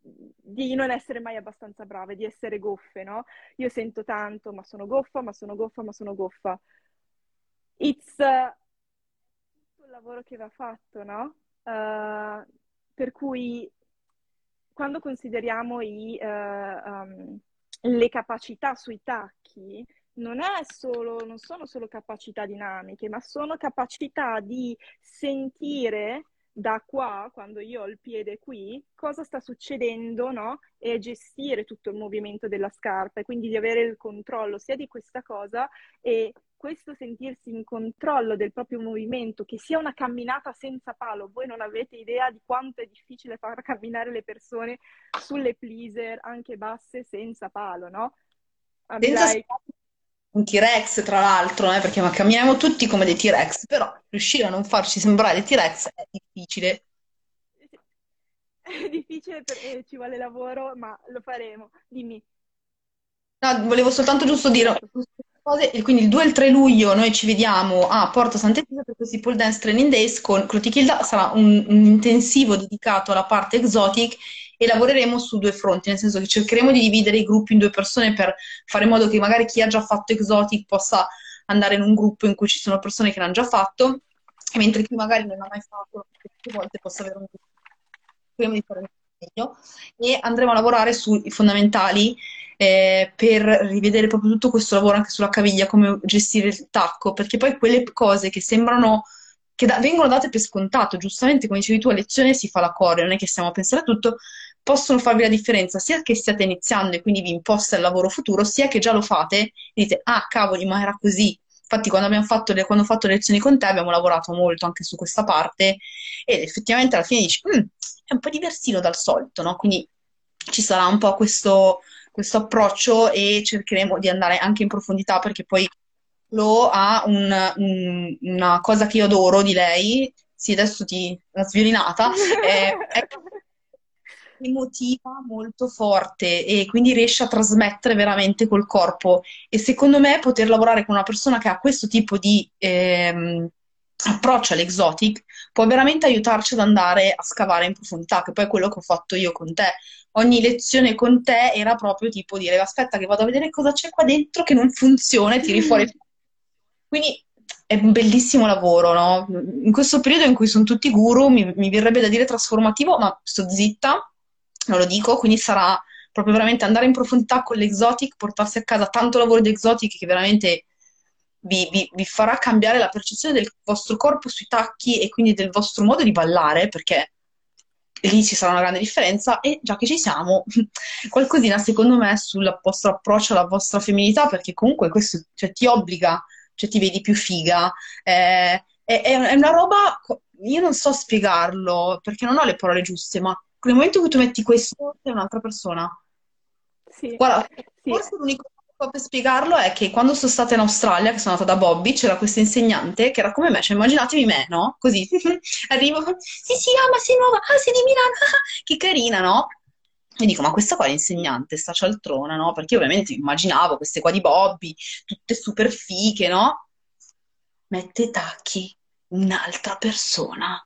di non essere mai abbastanza brave, di essere goffe, no? Io sento tanto, ma sono goffa, ma sono goffa, ma sono goffa. It's uh, il lavoro che va fatto, no? Uh, per cui quando consideriamo i, uh, um, le capacità sui tacchi, non, solo, non sono solo capacità dinamiche, ma sono capacità di sentire da qua, quando io ho il piede qui, cosa sta succedendo, no? E gestire tutto il movimento della scarpa e quindi di avere il controllo sia di questa cosa e questo sentirsi in controllo del proprio movimento, che sia una camminata senza palo, voi non avete idea di quanto è difficile far camminare le persone sulle pleaser, anche basse, senza palo, no? Senza un T-Rex, tra l'altro, eh, perché camminiamo tutti come dei T-Rex, però riuscire a non farci sembrare T-Rex è difficile. È difficile perché ci vuole lavoro, ma lo faremo. Dimmi. No, volevo soltanto giusto dire cose. Quindi il 2 e il 3 luglio noi ci vediamo a Porto Sant'Elisa per questi pole dance training days con Clotilda. Sarà un, un, intensivo dedicato alla parte exotic e lavoreremo su due fronti, nel senso che cercheremo di dividere i gruppi in due persone per fare in modo che magari chi ha già fatto exotic possa andare in un gruppo in cui ci sono persone che l'hanno già fatto, mentre chi magari non l'ha mai fatto più volte possa avere un gruppo. Speriamo di fare meglio e andremo a lavorare sui fondamentali eh, per rivedere proprio tutto questo lavoro anche sulla caviglia, come gestire il tacco, perché poi quelle cose che sembrano che da, vengono date per scontato, giustamente come dicevi tu a lezione si fa la core, non è che stiamo a pensare a tutto, possono farvi la differenza sia che stiate iniziando e quindi vi imposta il lavoro futuro, sia che già lo fate e dite ah cavoli ma era così. Infatti quando abbiamo fatto le, quando ho fatto le lezioni con te abbiamo lavorato molto anche su questa parte ed effettivamente alla fine dici mm, è un po' diversino dal solito, no? Quindi ci sarà un po' questo, questo approccio e cercheremo di andare anche in profondità perché poi lo ha un, un, una cosa che io adoro di lei. Sì, adesso ti una sviolinata. è, è [laughs] emotiva molto forte e quindi riesce a trasmettere veramente col corpo. E secondo me poter lavorare con una persona che ha questo tipo di ehm, approccio all'exotic può veramente aiutarci ad andare a scavare in profondità, che poi è quello che ho fatto io con te ogni lezione con te era proprio tipo dire aspetta che vado a vedere cosa c'è qua dentro che non funziona e tiri fuori. Quindi è un bellissimo lavoro, no? In questo periodo in cui sono tutti guru, mi, mi verrebbe da dire trasformativo, ma sto zitta, non lo dico, quindi sarà proprio veramente andare in profondità con l'exotic, portarsi a casa tanto lavoro di exotic che veramente vi, vi, vi, farà cambiare la percezione del vostro corpo sui tacchi e quindi del vostro modo di ballare, perché lì ci sarà una grande differenza e già che ci siamo, [laughs] qualcosina secondo me sul vostro approccio alla vostra femminilità, perché comunque questo cioè, ti obbliga, cioè ti vedi più figa, eh, è, è, una roba, io non so spiegarlo perché non ho le parole giuste, ma nel momento in cui tu metti questo sei un'altra persona. Sì. Guarda, sì. forse l'unico per spiegarlo è che quando sono stata in Australia, che sono andata da Bobby, c'era questa insegnante che era come me, cioè immaginatevi me, no? Così, [laughs] arrivo, sì sì, ah ma sei nuova, ah sei di Milano, ah, che carina, no? E dico, ma questa qua è l'insegnante, sta cialtrona, no? Perché ovviamente immaginavo queste qua di Bobby, tutte super fiche, no? Mette tacchi un'altra persona.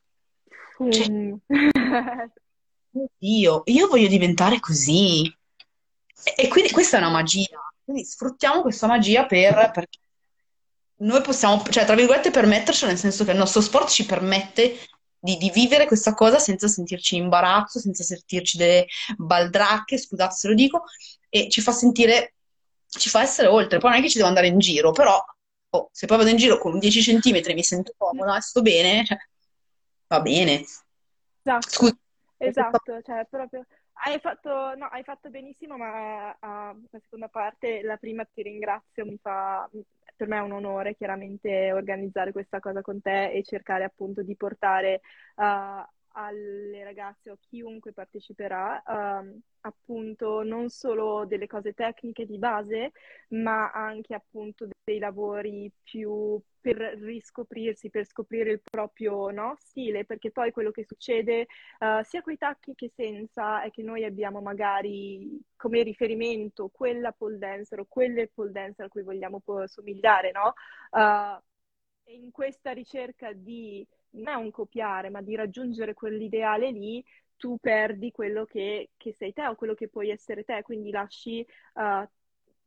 Cioè, mm. io, io voglio diventare così. E, e quindi questa è una magia. Quindi sfruttiamo questa magia per, perché noi possiamo, cioè, tra virgolette, permetterci, nel senso che il nostro sport ci permette di, di vivere questa cosa senza sentirci in imbarazzo, senza sentirci delle baldracche, scusate se lo dico, e ci fa sentire, ci fa essere oltre. Poi non è che ci devo andare in giro, però oh, se poi vado in giro con 10 centimetri e mi sento comoda e sto bene, cioè, va bene. Esatto, Scusa. esatto, cioè proprio hai fatto, no, hai fatto benissimo, ma uh, la seconda parte, la prima ti ringrazio, mi fa, per me è un onore chiaramente organizzare questa cosa con te e cercare appunto di portare uh, alle ragazze o chiunque parteciperà uh, appunto non solo delle cose tecniche di base, ma anche appunto dei lavori più per riscoprirsi, per scoprire il proprio no, stile, perché poi quello che succede uh, sia i tacchi che senza è che noi abbiamo magari come riferimento quella pole dancer o quelle pole dancer a cui vogliamo somigliare, no? Uh, in questa ricerca di non è un copiare, ma di raggiungere quell'ideale lì, tu perdi quello che, che sei te o quello che puoi essere te, quindi lasci uh,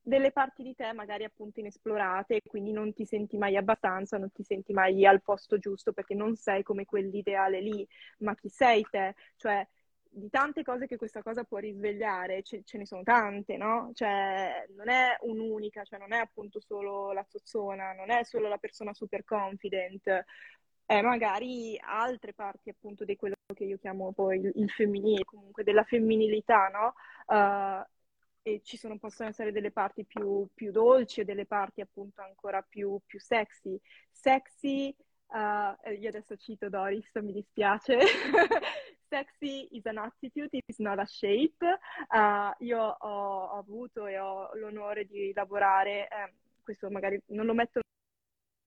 delle parti di te magari appunto inesplorate, quindi non ti senti mai abbastanza, non ti senti mai al posto giusto perché non sei come quell'ideale lì, ma chi sei te? Cioè, di tante cose che questa cosa può risvegliare, ce, ce ne sono tante, no? Cioè, non è un'unica, cioè non è appunto solo la zozzona, non è solo la persona super confident, è magari altre parti appunto di quello che io chiamo poi il, il femminile, comunque della femminilità, no? Uh, e ci sono, possono essere delle parti più, più dolci e delle parti appunto ancora più, più sexy. Sexy, uh, io adesso cito Doris, mi dispiace. [laughs] sexy is an attitude, it is not a shape. Uh, io ho, ho, avuto e ho l'onore di lavorare, eh, questo magari non lo metto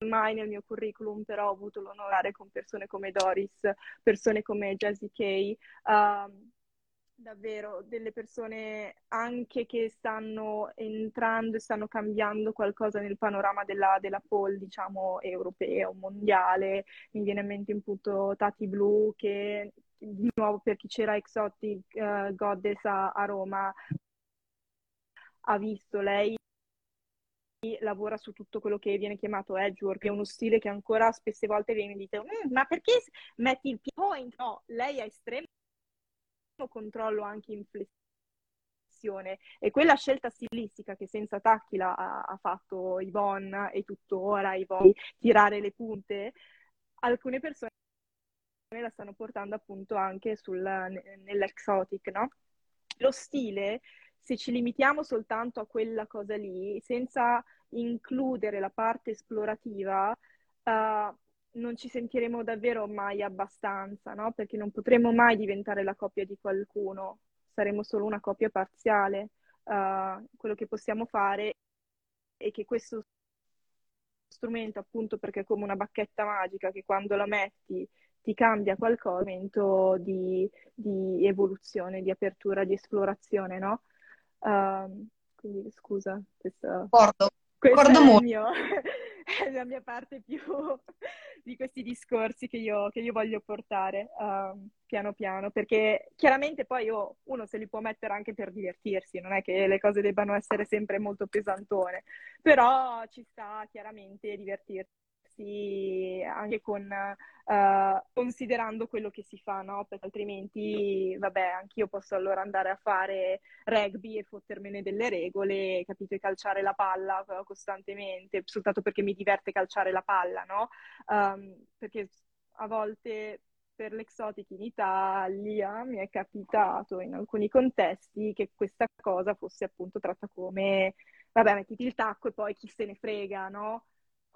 mai nel mio curriculum, però ho avuto l'onore con persone come Doris, persone come Jessie Kay. Um, davvero delle persone anche che stanno entrando e stanno cambiando qualcosa nel panorama della, della pole, diciamo, europeo, mondiale. Mi viene in mente appunto Tati Blue che di nuovo per chi c'era Exotic uh, Goddess a, a Roma ha visto lei lavora su tutto quello che viene chiamato edgework, è uno stile che ancora spesse volte viene detto mm, ma perché metti il point? No, lei è estremo controllo anche in flessione e quella scelta stilistica che senza tacchi la, ha, ha fatto Yvonne e tuttora Yvonne tirare le punte, alcune persone la stanno portando appunto anche sul, nell'exotic, no? Lo stile, se ci limitiamo soltanto a quella cosa lì, senza includere la parte esplorativa, uh, non ci sentiremo davvero mai abbastanza, no? Perché non potremo mai diventare la coppia di qualcuno, saremo solo una coppia parziale. Uh, quello che possiamo fare è che questo strumento, appunto perché è come una bacchetta magica che quando la metti ti cambia qualcosa, è un momento di, di, evoluzione, di apertura, di esplorazione, no? Uh, quindi scusa, questo... D'accordo. Questo è, il mio, [laughs] è la mia parte più [laughs] di questi discorsi che io, che io voglio portare uh, piano piano, perché chiaramente poi oh, uno se li può mettere anche per divertirsi, non è che le cose debbano essere sempre molto pesantone, però ci sta chiaramente divertirsi ragazzi anche con, uh, considerando quello che si fa, no? Perché altrimenti, vabbè, anch'io posso allora andare a fare rugby e fottermene delle regole, capito, e calciare la palla costantemente, soltanto perché mi diverte calciare la palla, no? Um, perché a volte per l'exotic in Italia mi è capitato in alcuni contesti che questa cosa fosse appunto tratta come, vabbè, mettiti il tacco e poi chi se ne frega, no?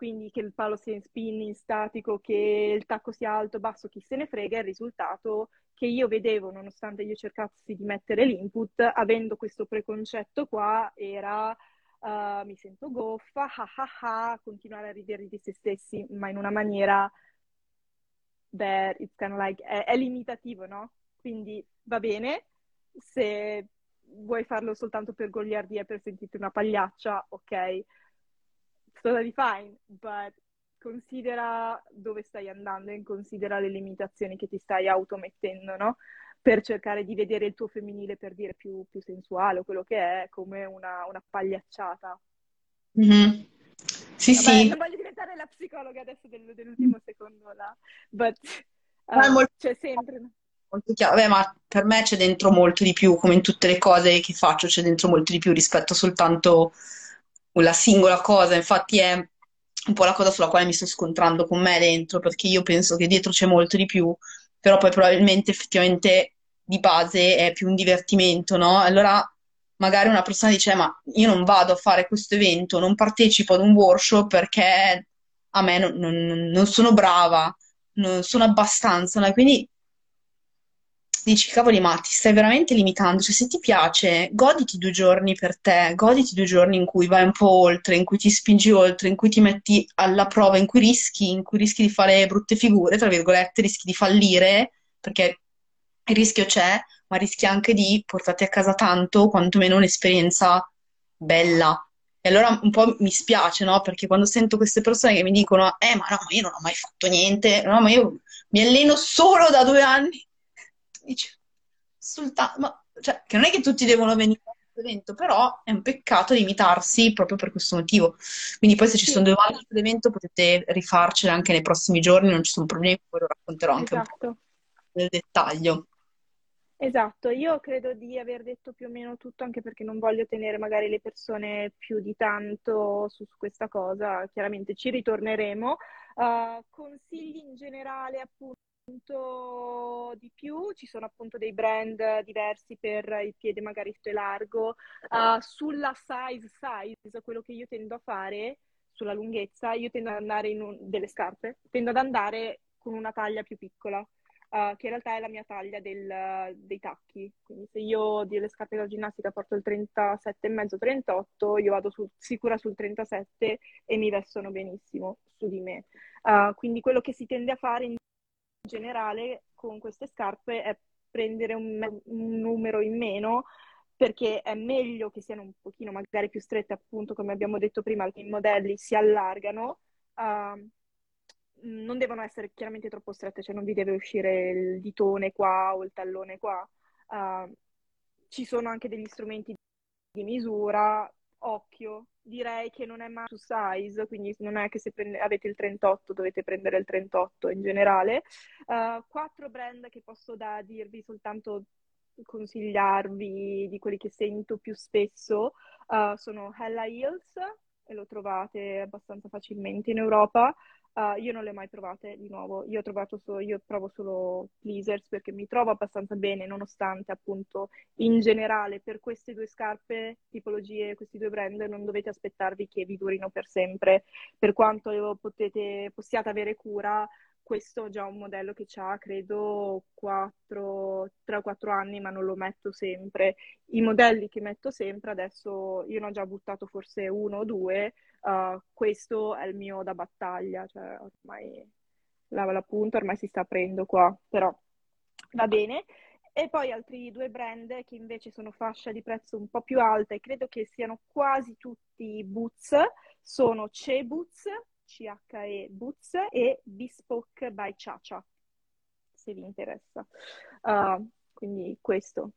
Quindi che il palo sia in spinning statico, che il tacco sia alto, basso, chi se ne frega, il risultato che io vedevo, nonostante io cercassi di mettere l'input, avendo questo preconcetto qua, era uh, mi sento goffa, [laughs] ha ha ha, continuare a ridere di se stessi, ma in una maniera, beh, it's kind of like, è, è limitativo, no? Quindi va bene, se vuoi farlo soltanto per goliardia e per sentirti una pagliaccia, ok, totally fine, but considera dove stai andando e considera le limitazioni che ti stai automettendo, no? Per cercare di vedere il tuo femminile, per dire più, più sensuale o quello che è, come una, una pagliacciata. Mm-hmm. Sì, Vabbè, sì. Non voglio diventare la psicologa adesso del, dell'ultimo secondo là, but Ma è Uh, molto, c'è sempre... molto chiaro. Beh, ma per me c'è dentro molto di più, come in tutte le cose che faccio, c'è dentro molto di più rispetto soltanto la singola cosa. Infatti è un po' la cosa sulla quale mi sto scontrando con me dentro, perché io penso che dietro c'è molto di più, però poi probabilmente effettivamente di base è più un divertimento, no? Allora magari una persona dice, ma io non vado a fare questo evento, non partecipo ad un workshop perché a me non, non- non sono brava, non sono abbastanza, no? Quindi dici, cavoli, ma ti stai veramente limitando? Cioè, se ti piace, goditi due giorni per te, goditi due giorni in cui vai un po' oltre, in cui ti spingi oltre, in cui ti metti alla prova, in cui rischi, in cui rischi di fare brutte figure, tra virgolette, rischi di fallire, perché il rischio c'è, ma rischi anche di portarti a casa tanto, quantomeno un'esperienza bella. E allora un po' mi spiace, no? Perché quando sento queste persone che mi dicono, eh, ma no, ma io non ho mai fatto niente, no, ma io mi alleno solo da due anni. Dici, soltanto, ma, cioè, che non è che tutti devono venire a questo evento, però è un peccato limitarsi proprio per questo motivo. Quindi poi se ci sono Sì, domande sull'evento potete rifarcele anche nei prossimi giorni, non ci sono problemi, poi lo racconterò anche un po' esatto. nel dettaglio. Esatto, io credo di aver detto più o meno tutto, anche perché non voglio tenere magari le persone più di tanto su, su questa cosa. Chiaramente ci ritorneremo. Uh, consigli in generale, appunto, di più. Ci sono appunto dei brand diversi per il piede magari più largo. Uh, sulla size, size, quello che io tendo a fare, sulla lunghezza, io tendo ad andare in un- delle scarpe, tendo ad andare con una taglia più piccola uh, che in realtà è la mia taglia del- dei tacchi. Quindi se io delle scarpe da ginnastica porto il 37,5-38, io vado sul- sicura sul 37 e mi vestono benissimo su di me. Uh, quindi quello che si tende a fare in generale con queste scarpe è prendere un, un numero in meno perché è meglio che siano un pochino magari più strette, appunto, come abbiamo detto prima, i modelli si allargano. uh, non devono essere chiaramente troppo strette, cioè non vi deve uscire il ditone qua o il tallone qua. Uh, ci sono anche degli strumenti di misura, occhio, direi che non è mai su size, quindi non è che se prende- avete il 38 dovete prendere il 38 in generale. Uh, quattro brand che posso da dirvi soltanto consigliarvi di quelli che sento più spesso uh, sono Hella Heels e lo trovate abbastanza facilmente in Europa. Uh, io non le ho mai provate di nuovo, io solo, io provo solo Pleasers perché mi trovo abbastanza bene, nonostante appunto in generale per queste due scarpe, tipologie, questi due brand, non dovete aspettarvi che vi durino per sempre, per quanto potete, possiate avere cura. Questo è già un modello che ha, credo, 4, 3 o 4 anni, ma non lo metto sempre. I modelli che metto sempre, adesso io ne ho già buttato forse uno o due, Uh, questo è il mio da battaglia, cioè ormai la, la punta ormai si sta aprendo qua, però va bene. E poi altri due brand che invece sono fascia di prezzo un po' più alta e credo che siano quasi tutti Boots, sono Che Boots, C-H-E Boots e Bespoke by Chacha, se vi interessa. Uh, quindi questo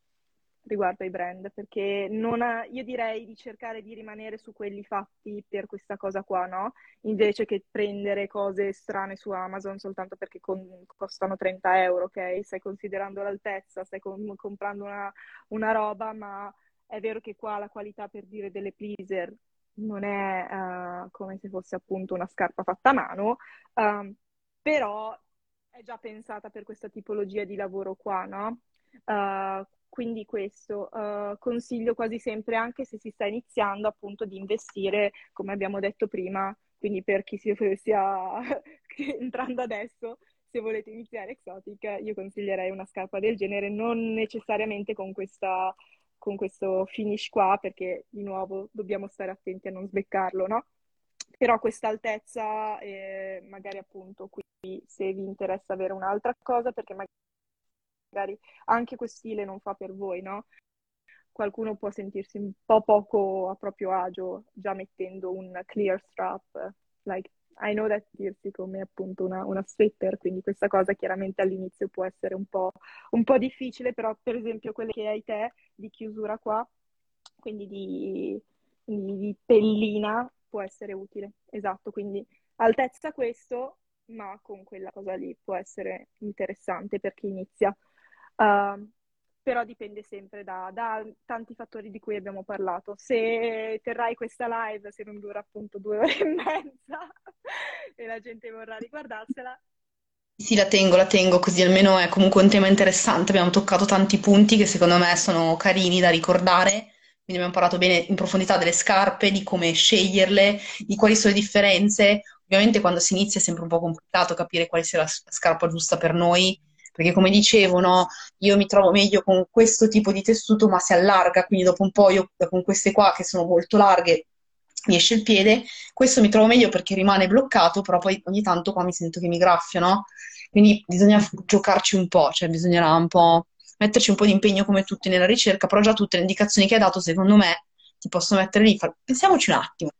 riguardo ai brand, perché ha, io direi di cercare di rimanere su quelli fatti per questa cosa qua, no? Invece che prendere cose strane su Amazon soltanto perché con, costano 30 euro, ok? Stai considerando l'altezza, stai com- comprando una, una, roba, ma è vero che qua la qualità per dire delle pleaser non è uh, come se fosse appunto una scarpa fatta a mano, uh, però è già pensata per questa tipologia di lavoro qua, no? Uh, quindi questo uh, consiglio quasi sempre, anche se si sta iniziando, appunto, di investire, come abbiamo detto prima, quindi per chi si stia [laughs] entrando adesso, se volete iniziare Exotic, io consiglierei una scarpa del genere, non necessariamente con questa con questo finish qua, perché di nuovo dobbiamo stare attenti a non sbeccarlo, no? Però questa altezza, eh, magari appunto qui se vi interessa avere un'altra cosa, perché magari anche questo stile non fa per voi, no? Qualcuno può sentirsi un po' poco a proprio agio già mettendo un clear strap, like I know that dirsi come appunto una, una sweater, quindi questa cosa chiaramente all'inizio può essere un po', un po' difficile, però per esempio quelle che hai te di chiusura qua, quindi di, di, di pellina, può essere utile. Esatto, quindi altezza questo, ma con quella cosa lì può essere interessante per chi inizia. Uh, però dipende sempre da, da, tanti fattori di cui abbiamo parlato. Se terrai questa live, se non dura appunto due [laughs] ore e mezza e la gente vorrà riguardarsela. Sì, la tengo, la tengo, così almeno è comunque un tema interessante. Abbiamo toccato tanti punti che secondo me sono carini da ricordare. Quindi abbiamo parlato bene in profondità delle scarpe, di come sceglierle, di quali sono le differenze. Ovviamente quando si inizia è sempre un po' complicato capire quale sia la scarpa giusta per noi, perché come dicevo, no, io mi trovo meglio con questo tipo di tessuto, ma si allarga, quindi dopo un po' io con queste qua che sono molto larghe mi esce il piede, questo mi trovo meglio perché rimane bloccato, però poi ogni tanto qua mi sento che mi graffio, no? Quindi bisogna giocarci un po', cioè bisognerà un po' metterci un po' di impegno come tutti nella ricerca, però già tutte le indicazioni che hai dato, secondo me, ti posso mettere lì, far... pensiamoci un attimo.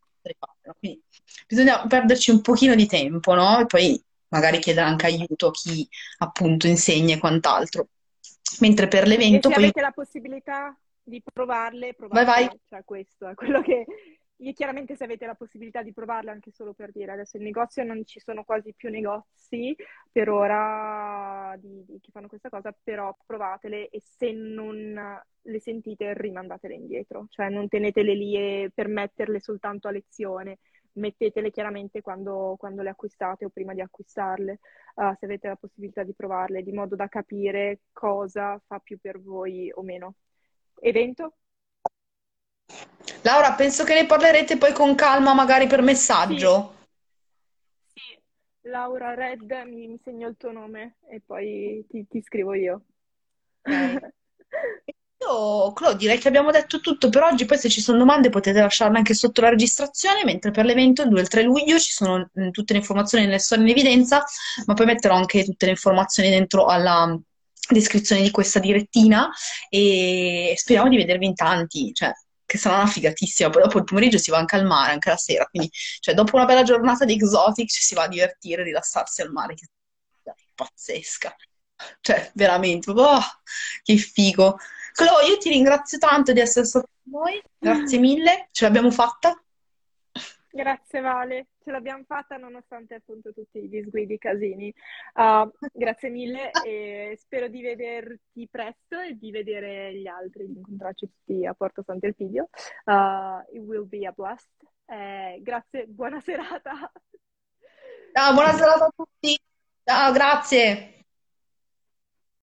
Quindi bisogna perderci un pochino di tempo, no? E poi magari chiedere anche aiuto a chi appunto insegna e quant'altro. Mentre per l'evento e se poi... avete la possibilità di provarle, provarle. Vai, vai. Cioè, questo è quello che io chiaramente se avete la possibilità di provarle anche solo per dire, adesso in negozio non ci sono quasi più negozi per ora di, di che fanno questa cosa, però provatele e se non le sentite rimandatele indietro, cioè non tenetele lì e per metterle soltanto a lezione, mettetele chiaramente quando, quando le acquistate o prima di acquistarle, uh, se avete la possibilità di provarle, di modo da capire cosa fa più per voi o meno. Evento? Laura, penso che ne parlerete poi con calma, magari per messaggio. Sì, sì. Laura Red, mi, mi, segno il tuo nome e poi ti, ti scrivo io. Okay. [laughs] Io, Claudio, direi che abbiamo detto tutto per oggi, poi se ci sono domande potete lasciarle anche sotto la registrazione, mentre per l'evento il 2 e il 3 luglio ci sono mm, tutte le informazioni nelle storie in evidenza, ma poi metterò anche tutte le informazioni dentro alla descrizione di questa direttina e speriamo di vedervi in tanti, cioè che sarà una figatissima. Poi dopo il pomeriggio si va anche al mare, anche la sera. Quindi, cioè, dopo una bella giornata di exotic ci si va a divertire, rilassarsi al mare, che è pazzesca. Cioè, veramente, oh, che figo. Chloe, io ti ringrazio tanto di essere stata con noi, grazie mille, ce l'abbiamo fatta. Grazie Vale, ce l'abbiamo fatta nonostante appunto tutti i disguidi e casini. Uh, grazie mille e spero di vederti presto e di vedere gli altri, di incontrarci tutti a Porto Sant'Elpidio. Uh, it will be a blast. Eh, grazie, buona serata. Ciao, buona serata a tutti. Ciao, grazie.